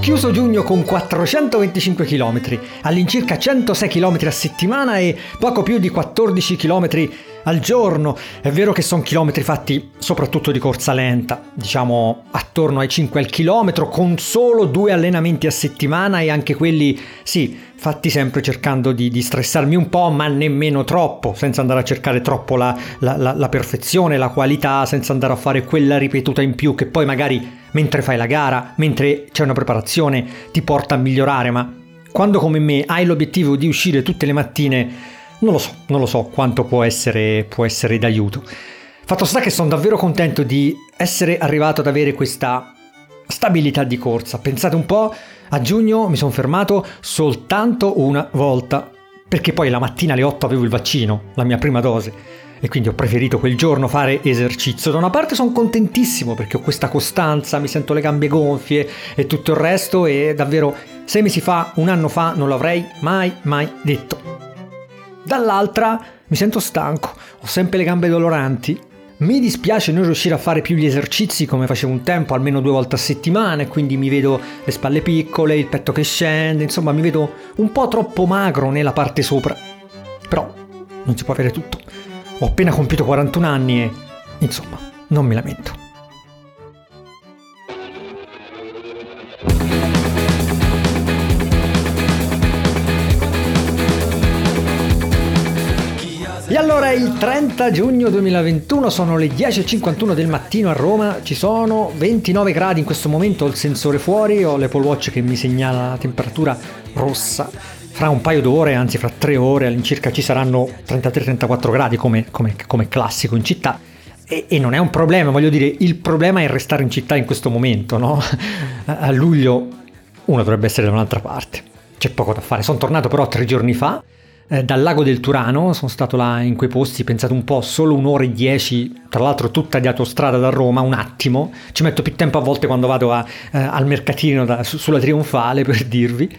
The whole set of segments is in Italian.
Chiuso giugno con 425 km, all'incirca 106 km a settimana e poco più di 14 km al giorno. È vero che sono chilometri fatti soprattutto di corsa lenta, diciamo attorno ai 5 al chilometro, con solo due allenamenti a settimana e anche quelli, sì, fatti sempre cercando di, di stressarmi un po', ma nemmeno troppo, senza andare a cercare troppo la, la, la, la perfezione, la qualità, senza andare a fare quella ripetuta in più che poi magari mentre fai la gara, mentre c'è una preparazione, ti porta a migliorare, ma quando come me hai l'obiettivo di uscire tutte le mattine non lo so, non lo so quanto può essere, può essere d'aiuto. Fatto sta che sono davvero contento di essere arrivato ad avere questa stabilità di corsa. Pensate un po', a giugno mi sono fermato soltanto una volta, perché poi la mattina alle 8 avevo il vaccino, la mia prima dose, e quindi ho preferito quel giorno fare esercizio. Da una parte sono contentissimo perché ho questa costanza, mi sento le gambe gonfie e tutto il resto e davvero sei mesi fa, un anno fa non l'avrei mai mai detto. Dall'altra mi sento stanco, ho sempre le gambe doloranti. Mi dispiace non riuscire a fare più gli esercizi come facevo un tempo, almeno due volte a settimana, e quindi mi vedo le spalle piccole, il petto che scende, insomma mi vedo un po' troppo magro nella parte sopra. Però non si può avere tutto. Ho appena compiuto 41 anni e, insomma, non mi lamento. E allora il 30 giugno 2021, sono le 10.51 del mattino a Roma, ci sono 29 gradi in questo momento, ho il sensore fuori, ho l'Apple Watch che mi segnala la temperatura rossa. Fra un paio d'ore, anzi fra tre ore all'incirca ci saranno 33-34 gradi come, come, come classico in città. E, non è un problema, voglio dire, il problema è restare in città in questo momento, no? A luglio uno dovrebbe essere da un'altra parte. C'è poco da fare. Sono tornato però tre giorni fa eh, dal lago del Turano, sono stato là in quei posti, pensate un po', solo un'ora e dieci, tra l'altro tutta di autostrada da Roma, un attimo, ci metto più tempo a volte quando vado a, eh, al mercatino da, su, sulla Trionfale per dirvi.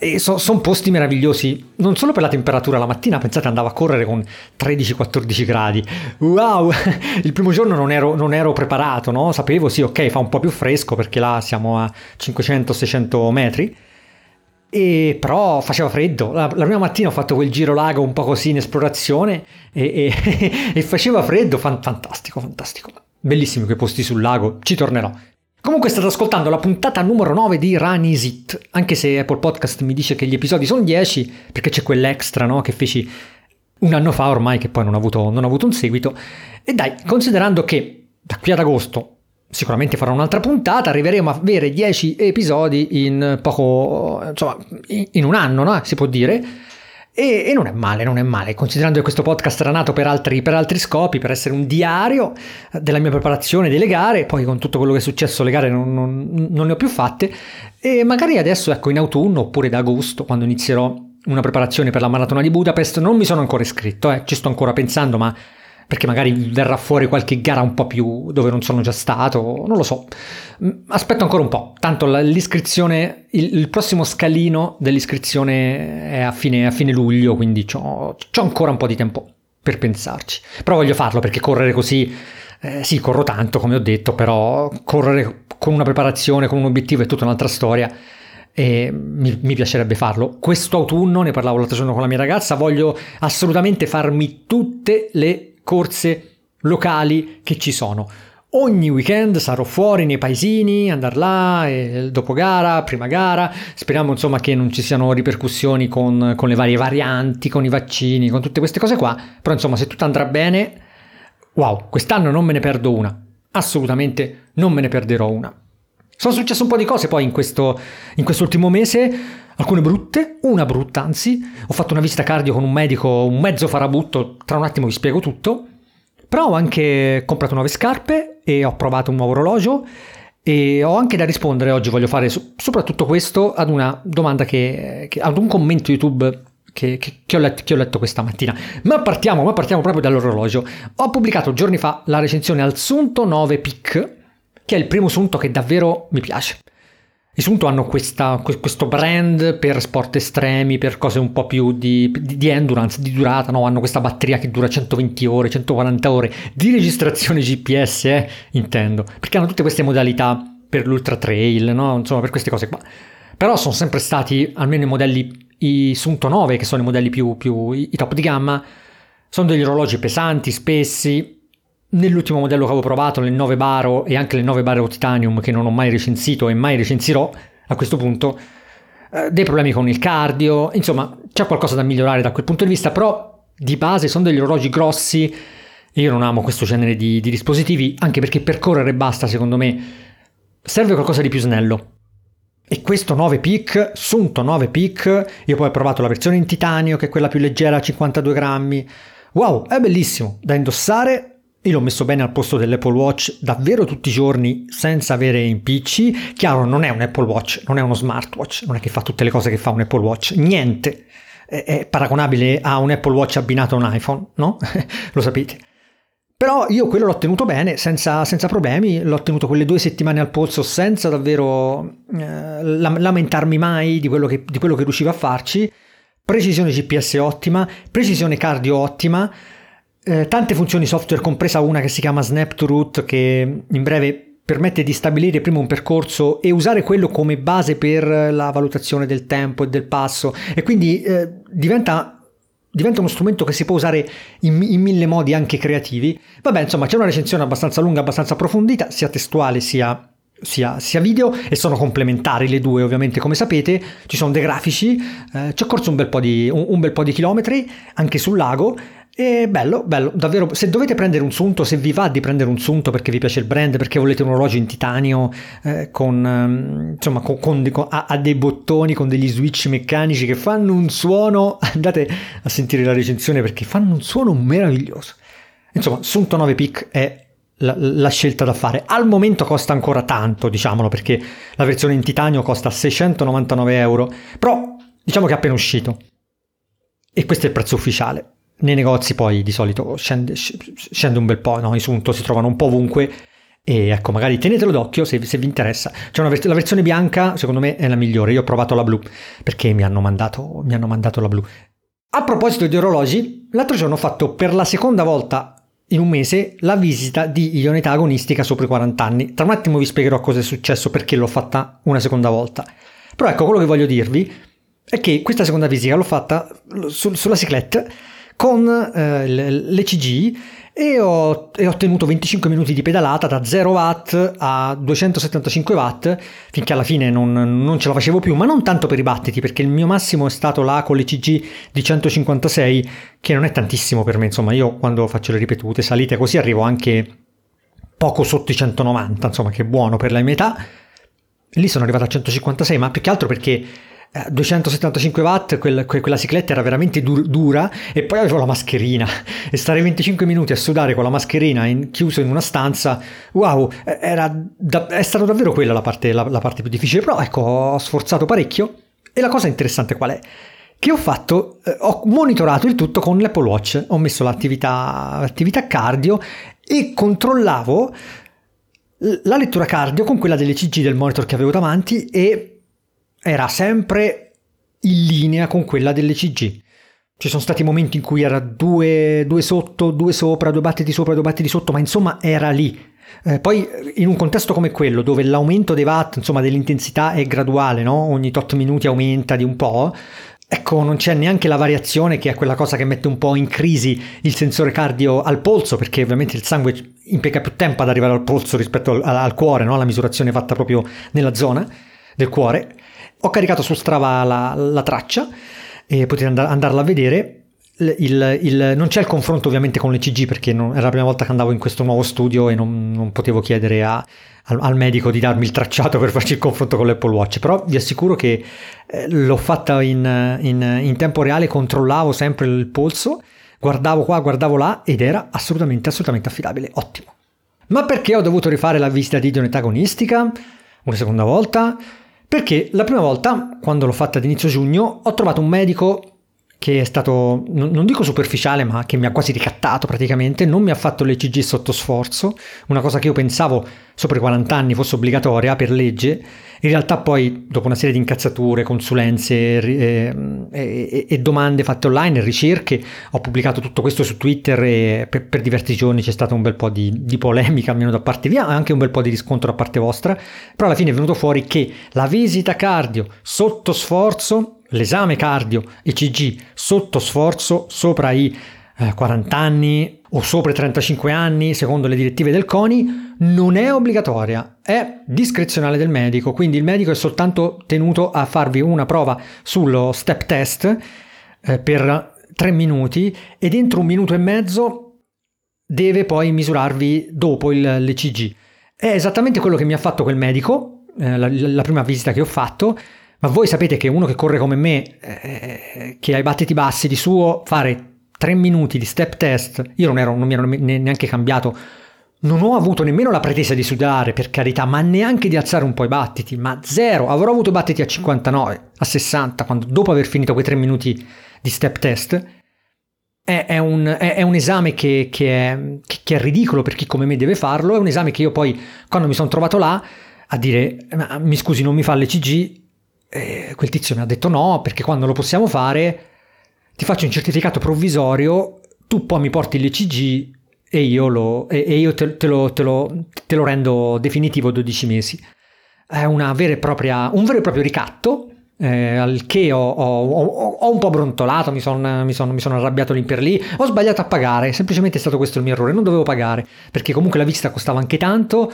E so, sono posti meravigliosi, non solo per la temperatura, la mattina pensate andavo a correre con 13-14 gradi, wow, il primo giorno non ero, non ero preparato, no? sapevo sì ok fa un po' più fresco perché là siamo a 500-600 metri, e però faceva freddo. La, la, prima mattina ho fatto quel giro lago un po' così in esplorazione e, e, e faceva freddo. fantastico, fantastico. Bellissimi quei posti sul lago, ci tornerò. Comunque state ascoltando la puntata numero 9 di Run Is It, anche se Apple Podcast mi dice che gli episodi sono 10, perché c'è quell'extra no, che feci un anno fa ormai, che poi non ha avuto, non ha avuto un seguito. E dai, considerando che da qui ad agosto sicuramente farò un'altra puntata, arriveremo a avere 10 episodi in poco, insomma, in un anno, no? si può dire. E, e, non è male, non è male, considerando che questo podcast era nato per altri, per altri, scopi, per essere un diario della mia preparazione delle gare, poi con tutto quello che è successo le gare non, non, non ne ho più fatte, e magari adesso, ecco, in autunno oppure da agosto, quando inizierò una preparazione per la maratona di Budapest, non mi sono ancora iscritto, eh, ci sto ancora pensando, ma perché magari verrà fuori qualche gara un po' più dove non sono già stato, non lo so. Mm, aspetto ancora un po', tanto l'iscrizione, il, il prossimo scalino dell'iscrizione è a fine, a fine luglio, quindi ho ancora un po' di tempo per pensarci. Però voglio farlo perché correre così, eh, sì, corro tanto come ho detto, però correre con una preparazione, con un obiettivo è tutta un'altra storia e mi, mi, piacerebbe farlo. Questo autunno, ne parlavo l'altro giorno con la mia ragazza, voglio assolutamente farmi tutte le corse locali che ci sono. Ogni weekend sarò fuori nei paesini, andare là, dopo gara, prima gara. Speriamo insomma che non ci siano ripercussioni con, con, le varie varianti, con i vaccini, con tutte queste cose qua. Però insomma se tutto andrà bene, wow, quest'anno non me ne perdo una. Assolutamente non me ne perderò una. Sono successe un po' di cose poi in, questo, in quest'ultimo mese, alcune brutte, una brutta anzi. Ho fatto una visita cardio con un medico, un mezzo farabutto, tra un attimo vi spiego tutto. Però ho anche comprato nuove scarpe e ho provato un nuovo orologio e ho anche da rispondere oggi, voglio fare soprattutto questo ad una domanda che, che ad un commento YouTube che, che, che, ho letto, che, ho letto, questa mattina. Ma partiamo, ma partiamo proprio dall'orologio. Ho pubblicato giorni fa la recensione al Sunto 9 Peak, che è il primo Sunto che davvero mi piace. I Sunto hanno questa, questo brand per sport estremi, per cose un po' più di, di, di endurance, di durata, no? hanno questa batteria che dura 120 ore, 140 ore, di registrazione GPS, eh, intendo, perché hanno tutte queste modalità per l'ultra trail, no? insomma per queste cose qua. Però sono sempre stati, almeno i modelli i Sunto 9, che sono i modelli più, più i top di gamma, sono degli orologi pesanti, spessi. Nell'ultimo modello che avevo provato, nel 9 Baro e anche nel 9 Baro Titanium, che non ho mai recensito e mai recensirò a questo punto, eh, dei problemi con il cardio, insomma c'è qualcosa da migliorare da quel punto di vista, però di base sono degli orologi grossi e io non amo questo genere di, di dispositivi, anche perché per correre basta, secondo me, serve qualcosa di più snello. E questo 9 Peak, Sunto 9 Peak, io poi ho provato la versione in titanio, che è quella più leggera, 52 grammi. Wow, è bellissimo, da indossare. Io l'ho messo bene al posto dell'Apple Watch davvero tutti i giorni senza avere impicci. Chiaro, non è un Apple Watch, non è uno smartwatch, non è che fa tutte le cose che fa un Apple Watch, niente. È, è paragonabile a un Apple Watch abbinato a un iPhone, no? Lo sapete. Però io quello l'ho tenuto bene, senza, senza, problemi, l'ho tenuto quelle due settimane al polso senza davvero eh, lamentarmi mai di quello, che, di quello che riusciva a farci. Precisione GPS ottima, precisione cardio ottima, eh, tante funzioni software, compresa una che si chiama Snap to Route, che in breve permette di stabilire prima un percorso e usare quello come base per la valutazione del tempo e del passo e quindi eh, diventa diventa uno strumento che si può usare in, in, mille modi anche creativi. Vabbè, insomma, c'è una recensione abbastanza lunga, abbastanza approfondita, sia testuale sia, sia, sia video, e sono complementari le due, ovviamente, come sapete. Ci sono dei grafici, eh, ci ho corso un bel, di, un, un bel po' di chilometri, anche sul lago, e bello, bello, davvero. Se dovete prendere un sunto, se vi va di prendere un sunto perché vi piace il brand, perché volete un orologio in titanio eh, con, um, insomma, con, con, con ha, ha, dei bottoni, con degli switch meccanici che fanno un suono, andate a sentire la recensione perché fanno un suono meraviglioso. Insomma, Sunto 9 Peak è la, la, scelta da fare. Al momento costa ancora tanto, diciamolo, perché la versione in titanio costa 699 euro, però diciamo che è appena uscito. E questo è il prezzo ufficiale nei negozi poi di solito scende, scende un bel po', no? i Sunto si trovano un po' ovunque e ecco, magari tenetelo d'occhio se, se vi interessa. C'è una la versione bianca, secondo me, è la migliore. Io ho provato la blu perché mi hanno mandato, mi hanno mandato la blu. A proposito di orologi, l'altro giorno ho fatto per la seconda volta in un mese la visita di idoneità agonistica sopra i 40 anni. Tra un attimo vi spiegherò cosa è successo perché l'ho fatta una seconda volta. Però ecco, quello che voglio dirvi è che questa seconda visita l'ho fatta su- sulla ciclette con eh, l'ECG e ho, e ho ottenuto 25 minuti di pedalata da 0 watt a 275 watt finché alla fine non, non, ce la facevo più ma non tanto per i battiti perché il mio massimo è stato là con l'ECG di 156 che non è tantissimo per me insomma io quando faccio le ripetute salite così arrivo anche poco sotto i 190 insomma che buono per la mia età. Lì sono arrivato a 156 ma più che altro perché 275 eh, watt, quel, quella cicletta era veramente dur- dura e poi avevo la mascherina. E stare 25 minuti a sudare con la mascherina in, chiuso in una stanza, wow, da- è stata davvero quella la parte, la, la parte più difficile, però ecco, ho sforzato parecchio. E la cosa interessante qual è? Che ho fatto, eh, ho monitorato il tutto con l'Apple Watch, ho messo l'attività, l'attività cardio e controllavo la lettura cardio con quella dell'ECG del monitor che avevo davanti e era sempre in linea con quella dell'ECG. Ci sono stati momenti in cui era due, due sotto, due sopra, due battiti sopra, due battiti sotto, ma insomma era lì. Eh, poi in un contesto come quello, dove l'aumento dei watt, insomma dell'intensità è graduale, no? ogni tot minuti aumenta di un po', ecco non c'è neanche la variazione che è quella cosa che mette un po' in crisi il sensore cardio al polso, perché ovviamente il sangue impiega più tempo ad arrivare al polso rispetto al, al cuore, no? la misurazione fatta proprio nella zona del cuore. Ho caricato su Strava la, la traccia e potete and- andarla a vedere. Il, il, non c'è il confronto ovviamente con l'ECG perché non, era la prima volta che andavo in questo nuovo studio e non, non potevo chiedere a, al, al, medico di darmi il tracciato per farci il confronto con l'Apple Watch, però vi assicuro che eh, l'ho fatta in, in, in tempo reale, controllavo sempre il polso, guardavo qua, guardavo là ed era assolutamente, assolutamente affidabile, ottimo. Ma perché ho dovuto rifare la visita di idoneità agonistica? Una seconda volta? Perché la prima volta, quando l'ho fatta ad inizio giugno, ho trovato un medico che è stato, non dico superficiale, ma che mi ha quasi ricattato praticamente, non mi ha fatto l'ECG sotto sforzo, una cosa che io pensavo sopra i 40 anni fosse obbligatoria per legge, in realtà poi dopo una serie di incazzature, consulenze eh, e, e, domande fatte online, ricerche, ho pubblicato tutto questo su Twitter e per, per diversi giorni c'è stato un bel po' di, di polemica almeno da parte mia, anche un bel po' di riscontro da parte vostra, però alla fine è venuto fuori che la visita cardio sotto sforzo l'esame cardio ECG sotto sforzo sopra i eh, 40 anni o sopra i 35 anni, secondo le direttive del CONI, non è obbligatoria, è discrezionale del medico, quindi il medico è soltanto tenuto a farvi una prova sullo step test eh, per 3 minuti e dentro un minuto e mezzo deve poi misurarvi dopo il, l'ECG. È esattamente quello che mi ha fatto quel medico, eh, la, la prima visita che ho fatto, ma voi sapete che uno che corre come me, eh, che ha i battiti bassi di suo, fare 3 minuti di step test, io non, ero, non mi ero neanche cambiato, non ho avuto nemmeno la pretesa di sudare, per carità, ma neanche di alzare un po' i battiti, ma zero. Avrò avuto battiti a 59, a 60, quando, dopo aver finito quei 3 minuti di step test. È, è, un, è, è un, esame che, che, che, è, ridicolo per chi come me deve farlo. È un esame che io poi, quando mi sono trovato là, a dire, mi scusi, non mi fa l'ECG, e quel tizio mi ha detto no, perché quando lo possiamo fare ti faccio un certificato provvisorio, tu poi mi porti l'ECG e io, lo, e, e io te, te, lo, te, lo, te, lo, rendo definitivo 12 mesi. È propria, un vero e proprio ricatto. Eh, al che ho, ho, ho, ho, un po' brontolato, mi sono son, son arrabbiato lì per lì, ho sbagliato a pagare, semplicemente è stato questo il mio errore, non dovevo pagare, perché comunque la visita costava anche tanto,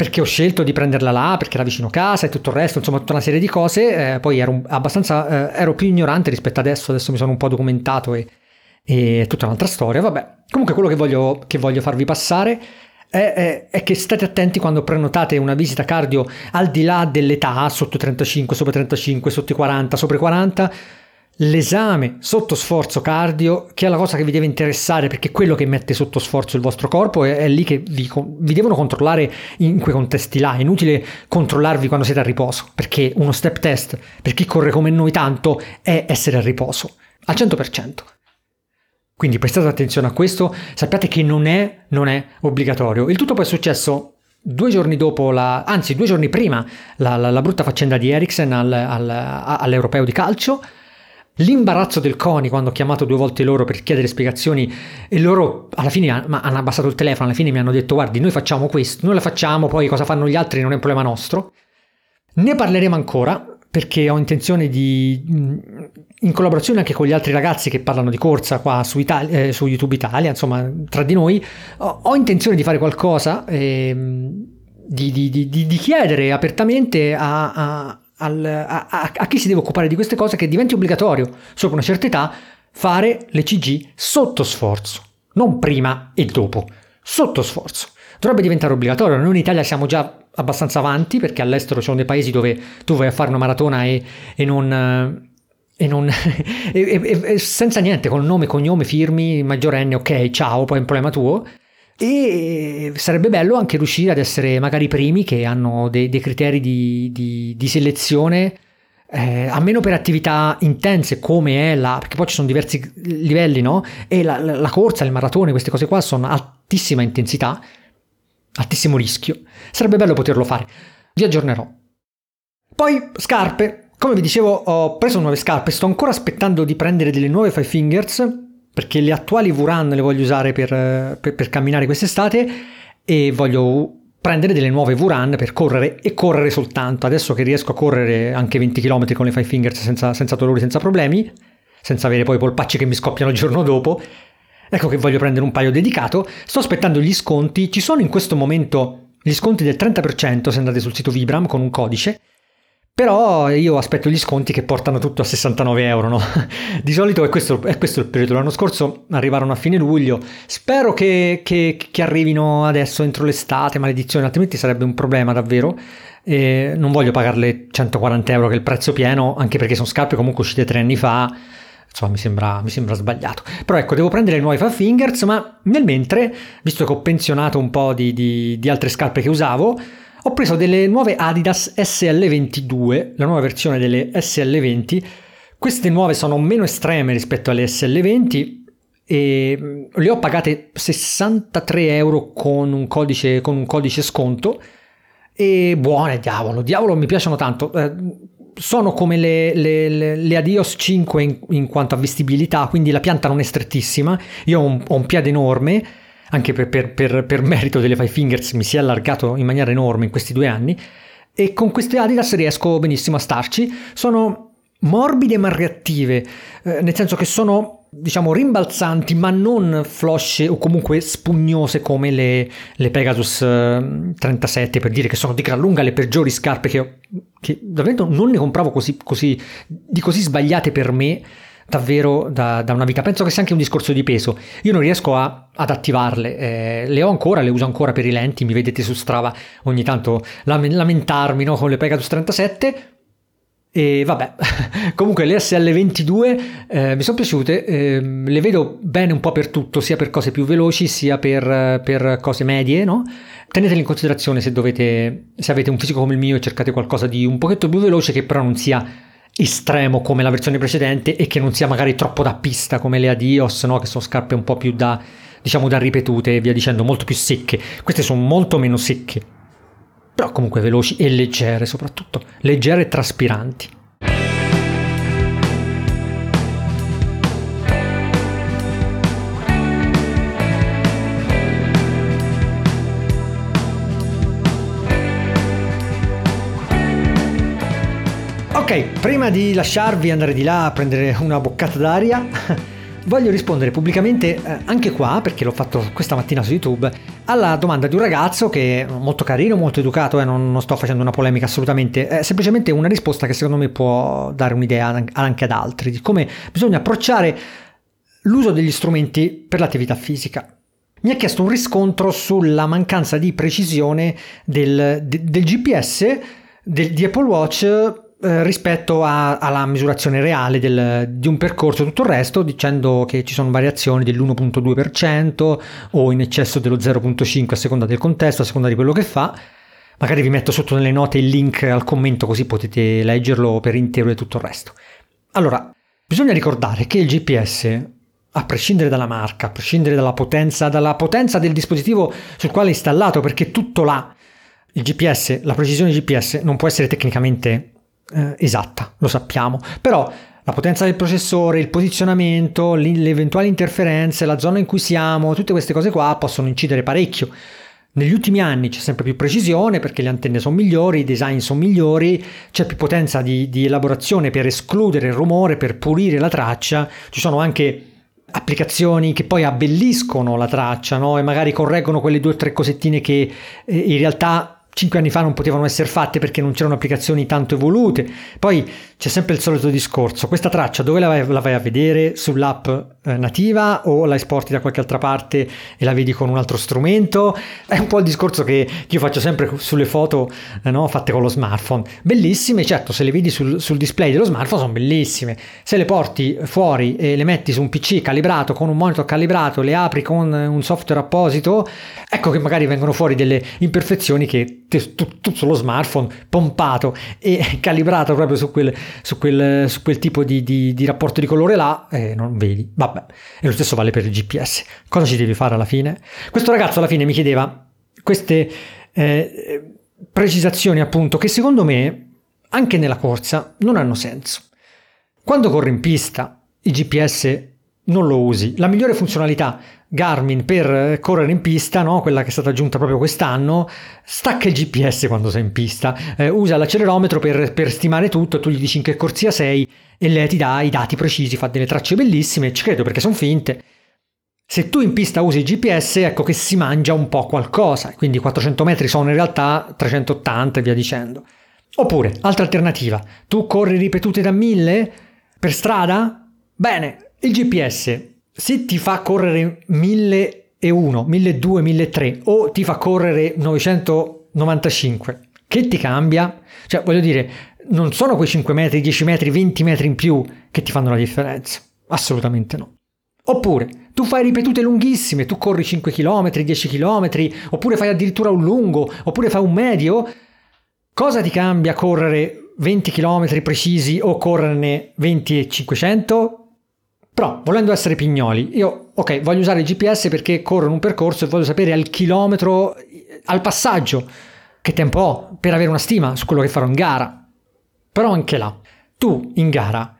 perché ho scelto di prenderla là, perché era vicino casa e tutto il resto, insomma tutta una serie di cose, eh, poi ero abbastanza, eh, ero più ignorante rispetto adesso, adesso mi sono un po' documentato e, e tutta un'altra storia, vabbè. Comunque quello che voglio, che voglio farvi passare è, è, è, che state attenti quando prenotate una visita cardio al di là dell'età, sotto 35, sopra 35, sotto i 40, sopra i 40, l'esame sotto sforzo cardio, che è la cosa che vi deve interessare perché è quello che mette sotto sforzo il vostro corpo, è, è lì che vi, vi, devono controllare in quei contesti là. È inutile controllarvi quando siete a riposo, perché uno step test per chi corre come noi tanto è essere a riposo al 100%. Quindi prestate attenzione a questo, sappiate che non è, non è obbligatorio. Il tutto poi è successo due giorni dopo, la, anzi due giorni prima, la, la, la brutta faccenda di Eriksen al, al, all'Europeo di calcio L'imbarazzo del CONI quando ho chiamato due volte loro per chiedere spiegazioni e loro alla fine hanno abbassato il telefono, alla fine mi hanno detto guardi noi facciamo questo, noi la facciamo, poi cosa fanno gli altri non è un problema nostro. Ne parleremo ancora perché ho intenzione di, in collaborazione anche con gli altri ragazzi che parlano di corsa qua su, Italia, eh, su YouTube Italia, insomma tra di noi, ho, ho intenzione di fare qualcosa, eh, di, di, di, chiedere apertamente a al, a, a, a, chi si deve occupare di queste cose che diventi obbligatorio, sopra una certa età, fare l'ECG sotto sforzo, non prima e dopo, sotto sforzo. Dovrebbe diventare obbligatorio, noi in Italia siamo già abbastanza avanti perché all'estero ci sono dei paesi dove tu vai a fare una maratona e, e non... E, non e, senza niente, con nome, cognome, firmi, maggiorenne, ok, ciao, poi è un problema tuo. E sarebbe bello anche riuscire ad essere magari i primi che hanno dei, dei criteri di, di, di selezione, eh, almeno per attività intense come è la, perché poi ci sono diversi livelli, no? E la, la, la corsa, il maratone, queste cose qua sono altissima intensità, altissimo rischio. Sarebbe bello poterlo fare. Vi aggiornerò. Poi scarpe. Come vi dicevo, ho preso nuove scarpe, sto ancora aspettando di prendere delle nuove Five Fingers perché le attuali V-Run le voglio usare per, per, per camminare quest'estate e voglio prendere delle nuove V-Run per correre e correre soltanto. Adesso che riesco a correre anche 20 km con le Five Fingers senza, senza dolori, senza problemi, senza avere poi polpacci che mi scoppiano il giorno dopo, ecco che voglio prendere un paio dedicato. Sto aspettando gli sconti, ci sono in questo momento gli sconti del 30% se andate sul sito Vibram con un codice però io aspetto gli sconti che portano tutto a 69 euro, no? Di solito è questo, è questo, il periodo. L'anno scorso arrivarono a fine luglio. Spero che, che, che arrivino adesso entro l'estate, maledizione, altrimenti sarebbe un problema davvero. E non voglio pagarle 140 euro che è il prezzo pieno, anche perché sono scarpe comunque uscite tre anni fa. Insomma, mi sembra, mi sembra sbagliato. Però ecco, devo prendere le nuove Five Fingers, ma nel mentre, visto che ho pensionato un po' di, di, di altre scarpe che usavo, ho preso delle nuove Adidas SL22, la nuova versione delle SL20, Queste nuove sono meno estreme rispetto alle SL20 e mm, le ho pagate 63 euro con un codice, con un codice sconto e buone, diavolo, diavolo mi piacciono tanto. Eh, sono come le, le, le, le Adios 5 in, in, quanto a vestibilità, quindi la pianta non è strettissima. Io ho un, ho un piede enorme, anche per, per, per, per, merito delle Five Fingers mi si è allargato in maniera enorme in questi due anni. E con queste Adidas riesco benissimo a starci. Sono morbide ma reattive, eh, nel senso che sono diciamo rimbalzanti ma non flosce o comunque spugnose come le, le Pegasus eh, 37 per dire che sono di gran lunga le peggiori scarpe che, che davvero non ne compravo così, così, di così sbagliate per me davvero da, da, una vita. Penso che sia anche un discorso di peso. Io non riesco a, ad attivarle, eh, le ho ancora, le uso ancora per i lenti, mi vedete su Strava ogni tanto lamentarmi no, con le Pegasus 37, e vabbè, comunque le SL22 eh, mi sono piaciute, eh, le vedo bene un po' per tutto, sia per cose più veloci sia per, per cose medie, no? Tenetele in considerazione se, dovete, se avete un fisico come il mio e cercate qualcosa di un pochetto più veloce che però non sia estremo come la versione precedente e che non sia magari troppo da pista come le Adios, no? che sono scarpe un po' più da, diciamo, da ripetute e via dicendo, molto più secche. Queste sono molto meno secche però comunque veloci e leggere soprattutto, leggere e traspiranti. Ok, prima di lasciarvi andare di là a prendere una boccata d'aria, voglio rispondere pubblicamente eh, anche qua, perché l'ho fatto questa mattina su YouTube, alla domanda di un ragazzo che è molto carino, molto educato, eh, non, non, sto facendo una polemica assolutamente, è semplicemente una risposta che secondo me può dare un'idea anche ad altri di come bisogna approcciare l'uso degli strumenti per l'attività fisica. Mi ha chiesto un riscontro sulla mancanza di precisione del, del, del GPS del, di Apple Watch eh, rispetto a, alla misurazione reale del, di un percorso e tutto il resto, dicendo che ci sono variazioni dell'1.2% o in eccesso dello 0.5% a seconda del contesto, a seconda di quello che fa. Magari vi metto sotto nelle note il link al commento così potete leggerlo per intero e tutto il resto. Allora, bisogna ricordare che il GPS a prescindere dalla marca, a prescindere dalla potenza, dalla potenza del dispositivo sul quale è installato, perché tutto là, il GPS, la precisione GPS non può essere tecnicamente eh, esatta, lo sappiamo, però la potenza del processore, il posizionamento, le eventuali interferenze, la zona in cui siamo, tutte queste cose qua possono incidere parecchio. Negli ultimi anni c'è sempre più precisione perché le antenne sono migliori, i design sono migliori, c'è più potenza di, di elaborazione per escludere il rumore, per pulire la traccia, ci sono anche applicazioni che poi abbelliscono la traccia no? e magari correggono quelle due o tre cosettine che eh, in realtà cinque anni fa non potevano essere fatte perché non c'erano applicazioni tanto evolute. Poi c'è sempre il solito discorso, questa traccia dove la vai, la vai a vedere? Sull'app eh, nativa o la esporti da qualche altra parte e la vedi con un altro strumento? È un po' il discorso che io faccio sempre sulle foto eh, no, fatte con lo smartphone. Bellissime, certo, se le vedi sul, sul display dello smartphone sono bellissime. Se le porti fuori e le metti su un PC calibrato, con un monitor calibrato, le apri con un software apposito, ecco che magari vengono fuori delle imperfezioni che tutto sullo smartphone pompato e calibrato proprio su quel, su quel, su quel tipo di, di, di, rapporto di colore là e non vedi. Vabbè e lo stesso vale per il GPS cosa ci devi fare alla fine? Questo ragazzo alla fine mi chiedeva queste eh, precisazioni appunto che secondo me anche nella corsa non hanno senso. Quando corri in pista il GPS non lo usi la migliore funzionalità Garmin per correre in pista, no? quella che è stata aggiunta proprio quest'anno, stacca il GPS quando sei in pista, eh, usa l'accelerometro per, per, stimare tutto, tu gli dici in che corsia sei e lei ti dà i dati precisi, fa delle tracce bellissime, ci credo perché sono finte. Se tu in pista usi il GPS, ecco che si mangia un po' qualcosa, quindi 400 metri sono in realtà 380 e via dicendo. Oppure, altra alternativa, tu corri ripetute da 1000 per strada? Bene, il GPS se ti fa correre 1001, 1200, 1300 o ti fa correre 995, che ti cambia? Cioè, voglio dire, non sono quei 5 metri, 10 metri, 20 metri in più che ti fanno la differenza. Assolutamente no. Oppure tu fai ripetute lunghissime, tu corri 5 km, 10 km, oppure fai addirittura un lungo, oppure fai un medio. Cosa ti cambia correre 20 km precisi o correrne 20 e 500, però volendo essere pignoli, io ok, voglio usare il GPS perché corro in un percorso e voglio sapere al chilometro, al passaggio, che tempo ho per avere una stima su quello che farò in gara. Però anche là, tu in gara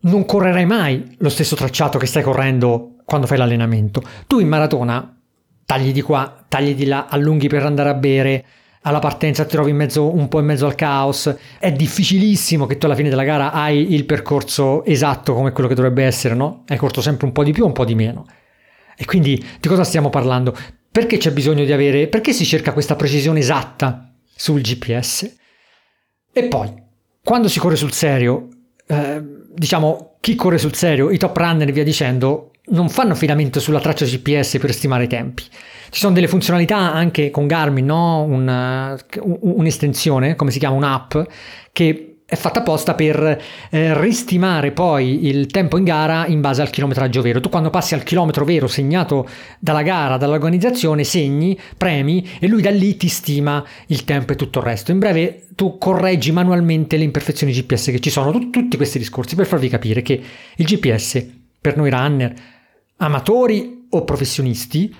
non correrai mai lo stesso tracciato che stai correndo quando fai l'allenamento. Tu in maratona tagli di qua, tagli di là, allunghi per andare a bere, alla partenza ti trovi mezzo, un po' in mezzo al caos. È difficilissimo che tu alla fine della gara hai il percorso esatto come quello che dovrebbe essere, no? Hai corso sempre un po' di più un po' di meno. E quindi di cosa stiamo parlando? Perché c'è bisogno di avere, perché si cerca questa precisione esatta sul GPS? E poi, quando si corre sul serio, eh, diciamo, chi corre sul serio, i top runner e via dicendo, non fanno affidamento sulla traccia GPS per stimare i tempi. Ci sono delle funzionalità anche con Garmin, no? Una, un'estensione, come si chiama, un'app, che è fatta apposta per eh, ristimare poi il tempo in gara in base al chilometraggio vero. Tu quando passi al chilometro vero segnato dalla gara, dall'organizzazione, segni, premi e lui da lì ti stima il tempo e tutto il resto. In breve tu correggi manualmente le imperfezioni GPS che ci sono. Tut- tutti questi discorsi per farvi capire che il GPS per noi runner, amatori o professionisti,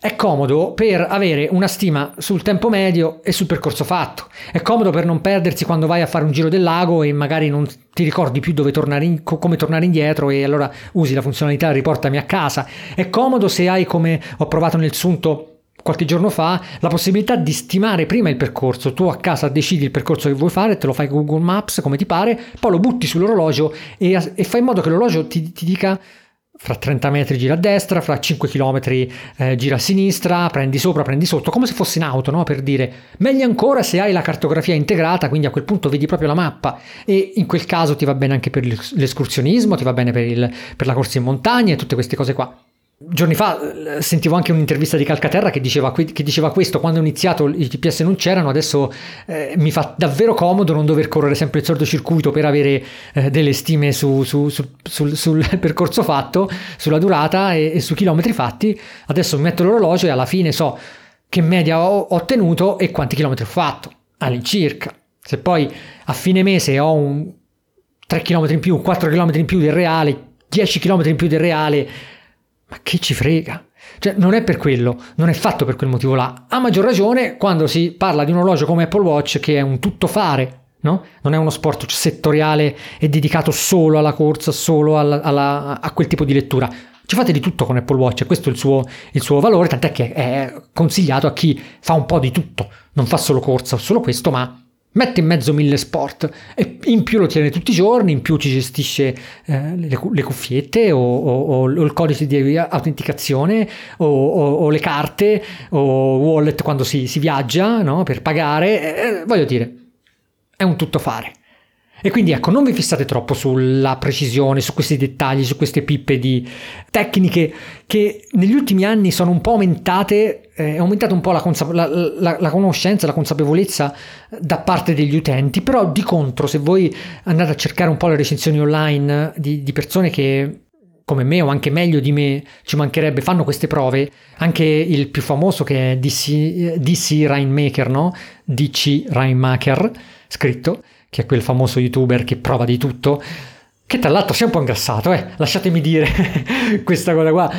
è comodo per avere una stima sul tempo medio e sul percorso fatto. È comodo per non perdersi quando vai a fare un giro del lago e magari non ti ricordi più dove tornare in, come tornare indietro e allora usi la funzionalità riportami a casa. È comodo se hai, come ho provato nel sunto qualche giorno fa, la possibilità di stimare prima il percorso. Tu a casa decidi il percorso che vuoi fare, te lo fai con Google Maps come ti pare, poi lo butti sull'orologio e, e fai in modo che l'orologio ti, ti dica fra 30 metri gira a destra, fra 5 km eh, gira a sinistra, prendi sopra, prendi sotto, come se fossi in auto, no? per dire meglio ancora se hai la cartografia integrata, quindi a quel punto vedi proprio la mappa e in quel caso ti va bene anche per l'escursionismo, ti va bene per, il, per la corsa in montagna e tutte queste cose qua. Giorni fa eh, sentivo anche un'intervista di Calcaterra che diceva, che diceva questo, quando ho iniziato i GPS non c'erano, adesso eh, mi fa davvero comodo non dover correre sempre il sordo circuito per avere eh, delle stime su, su, su, sul, sul, percorso fatto, sulla durata e, e sui chilometri fatti, adesso mi metto l'orologio e alla fine so che media ho ottenuto e quanti chilometri ho fatto, all'incirca. Se poi a fine mese ho un 3 km in più, 4 km in più del reale, 10 km in più del reale, ma che ci frega? Cioè, non è per quello, non è fatto per quel motivo là. A maggior ragione quando si parla di un orologio come Apple Watch che è un tuttofare, no? Non è uno sport settoriale e dedicato solo alla corsa, solo alla, alla, a quel tipo di lettura. Ci fate di tutto con Apple Watch, questo è il suo, il suo valore, tant'è che è consigliato a chi fa un po' di tutto, non fa solo corsa o solo questo, ma mette in mezzo mille sport e in più lo tiene tutti i giorni, in più ci gestisce eh, le, le, cuffiette o, o, o, il codice di autenticazione o, o, le carte o wallet quando si, si viaggia no? per pagare, eh, voglio dire, è un tuttofare. E quindi ecco, non vi fissate troppo sulla precisione, su questi dettagli, su queste pippe di tecniche che negli ultimi anni sono un po' aumentate, eh, è aumentata un po' la, consap- la, la, la, conoscenza, la consapevolezza da parte degli utenti, però di contro se voi andate a cercare un po' le recensioni online di, di persone che come me o anche meglio di me, ci mancherebbe, fanno queste prove, anche il più famoso che è DC, DC Rainmaker, no? DC Rainmaker, scritto, che è quel famoso youtuber che prova di tutto, che tra l'altro si è un po' ingrassato, eh? lasciatemi dire questa cosa qua.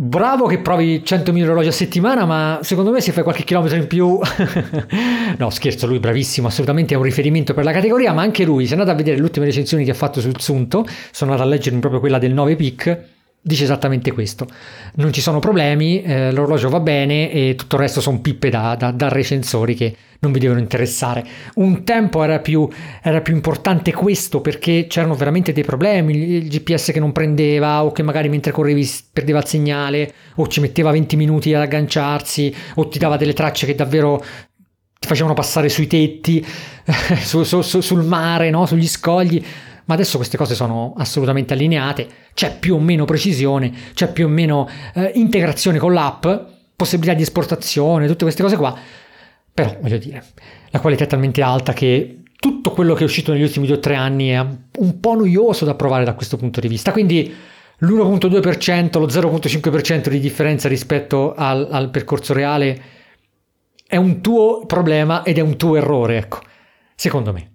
Bravo che provi 100.000 orologi a settimana, ma secondo me se fai qualche chilometro in più... no, scherzo, lui bravissimo, assolutamente è un riferimento per la categoria, ma anche lui, se andate a vedere le ultime recensioni che ha fatto sul Sunto, sono andato a leggere proprio quella del 9 pic, dice esattamente questo. Non ci sono problemi, eh, l'orologio va bene e tutto il resto sono pippe da, da, da, recensori che non vi devono interessare. Un tempo era più, era più, importante questo perché c'erano veramente dei problemi, il GPS che non prendeva o che magari mentre correvi perdeva il segnale o ci metteva 20 minuti ad agganciarsi o ti dava delle tracce che davvero ti facevano passare sui tetti, su, su, su, sul mare, no? sugli scogli ma adesso queste cose sono assolutamente allineate, c'è più o meno precisione, c'è più o meno eh, integrazione con l'app, possibilità di esportazione, tutte queste cose qua, però voglio dire, la qualità è talmente alta che tutto quello che è uscito negli ultimi 2 o 3 anni è un po' noioso da provare da questo punto di vista, quindi l'1.2%, lo 0.5% di differenza rispetto al, al percorso reale è un tuo problema ed è un tuo errore, ecco, secondo me.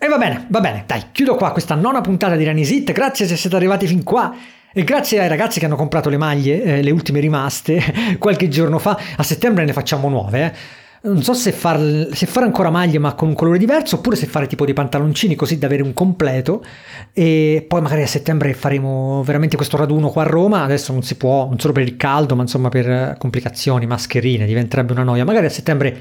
E va bene, va bene, dai, chiudo qua questa nona puntata di Ranisit. Grazie se siete arrivati fin qua. E grazie ai ragazzi che hanno comprato le maglie, eh, le ultime rimaste, qualche giorno fa. A settembre ne facciamo nuove, eh. Non so se, far, se, fare ancora maglie ma con un colore diverso oppure se fare tipo dei pantaloncini così da avere un completo e poi magari a settembre faremo veramente questo raduno qua a Roma, adesso non si può, non solo per il caldo ma insomma per complicazioni, mascherine, diventerebbe una noia, magari a settembre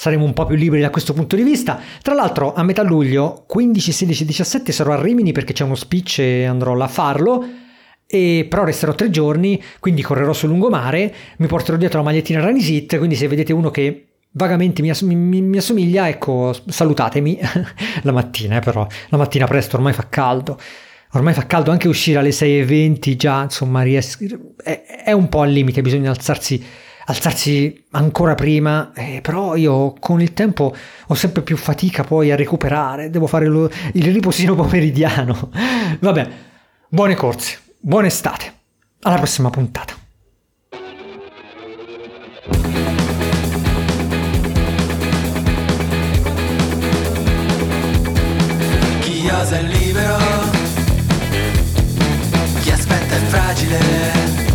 saremo un po' più liberi da questo punto di vista. Tra l'altro a metà luglio 15, 16, 17 sarò a Rimini perché c'è uno speech e andrò là a farlo e però resterò tre giorni, quindi correrò sul lungomare, mi porterò dietro la magliettina Ranisit, quindi se vedete uno che vagamente mi, mi, mi, assomiglia, ecco, salutatemi la mattina, eh, però la mattina presto ormai fa caldo. Ormai fa caldo anche uscire alle 6.20, già insomma riesco, è, è, un po' al limite, bisogna alzarsi, alzarsi ancora prima, eh, però io con il tempo ho sempre più fatica poi a recuperare, devo fare lo, il riposino pomeridiano. Vabbè, buone corse, buona estate, alla prossima puntata. Chi osa è libero, chi aspetta è fragile.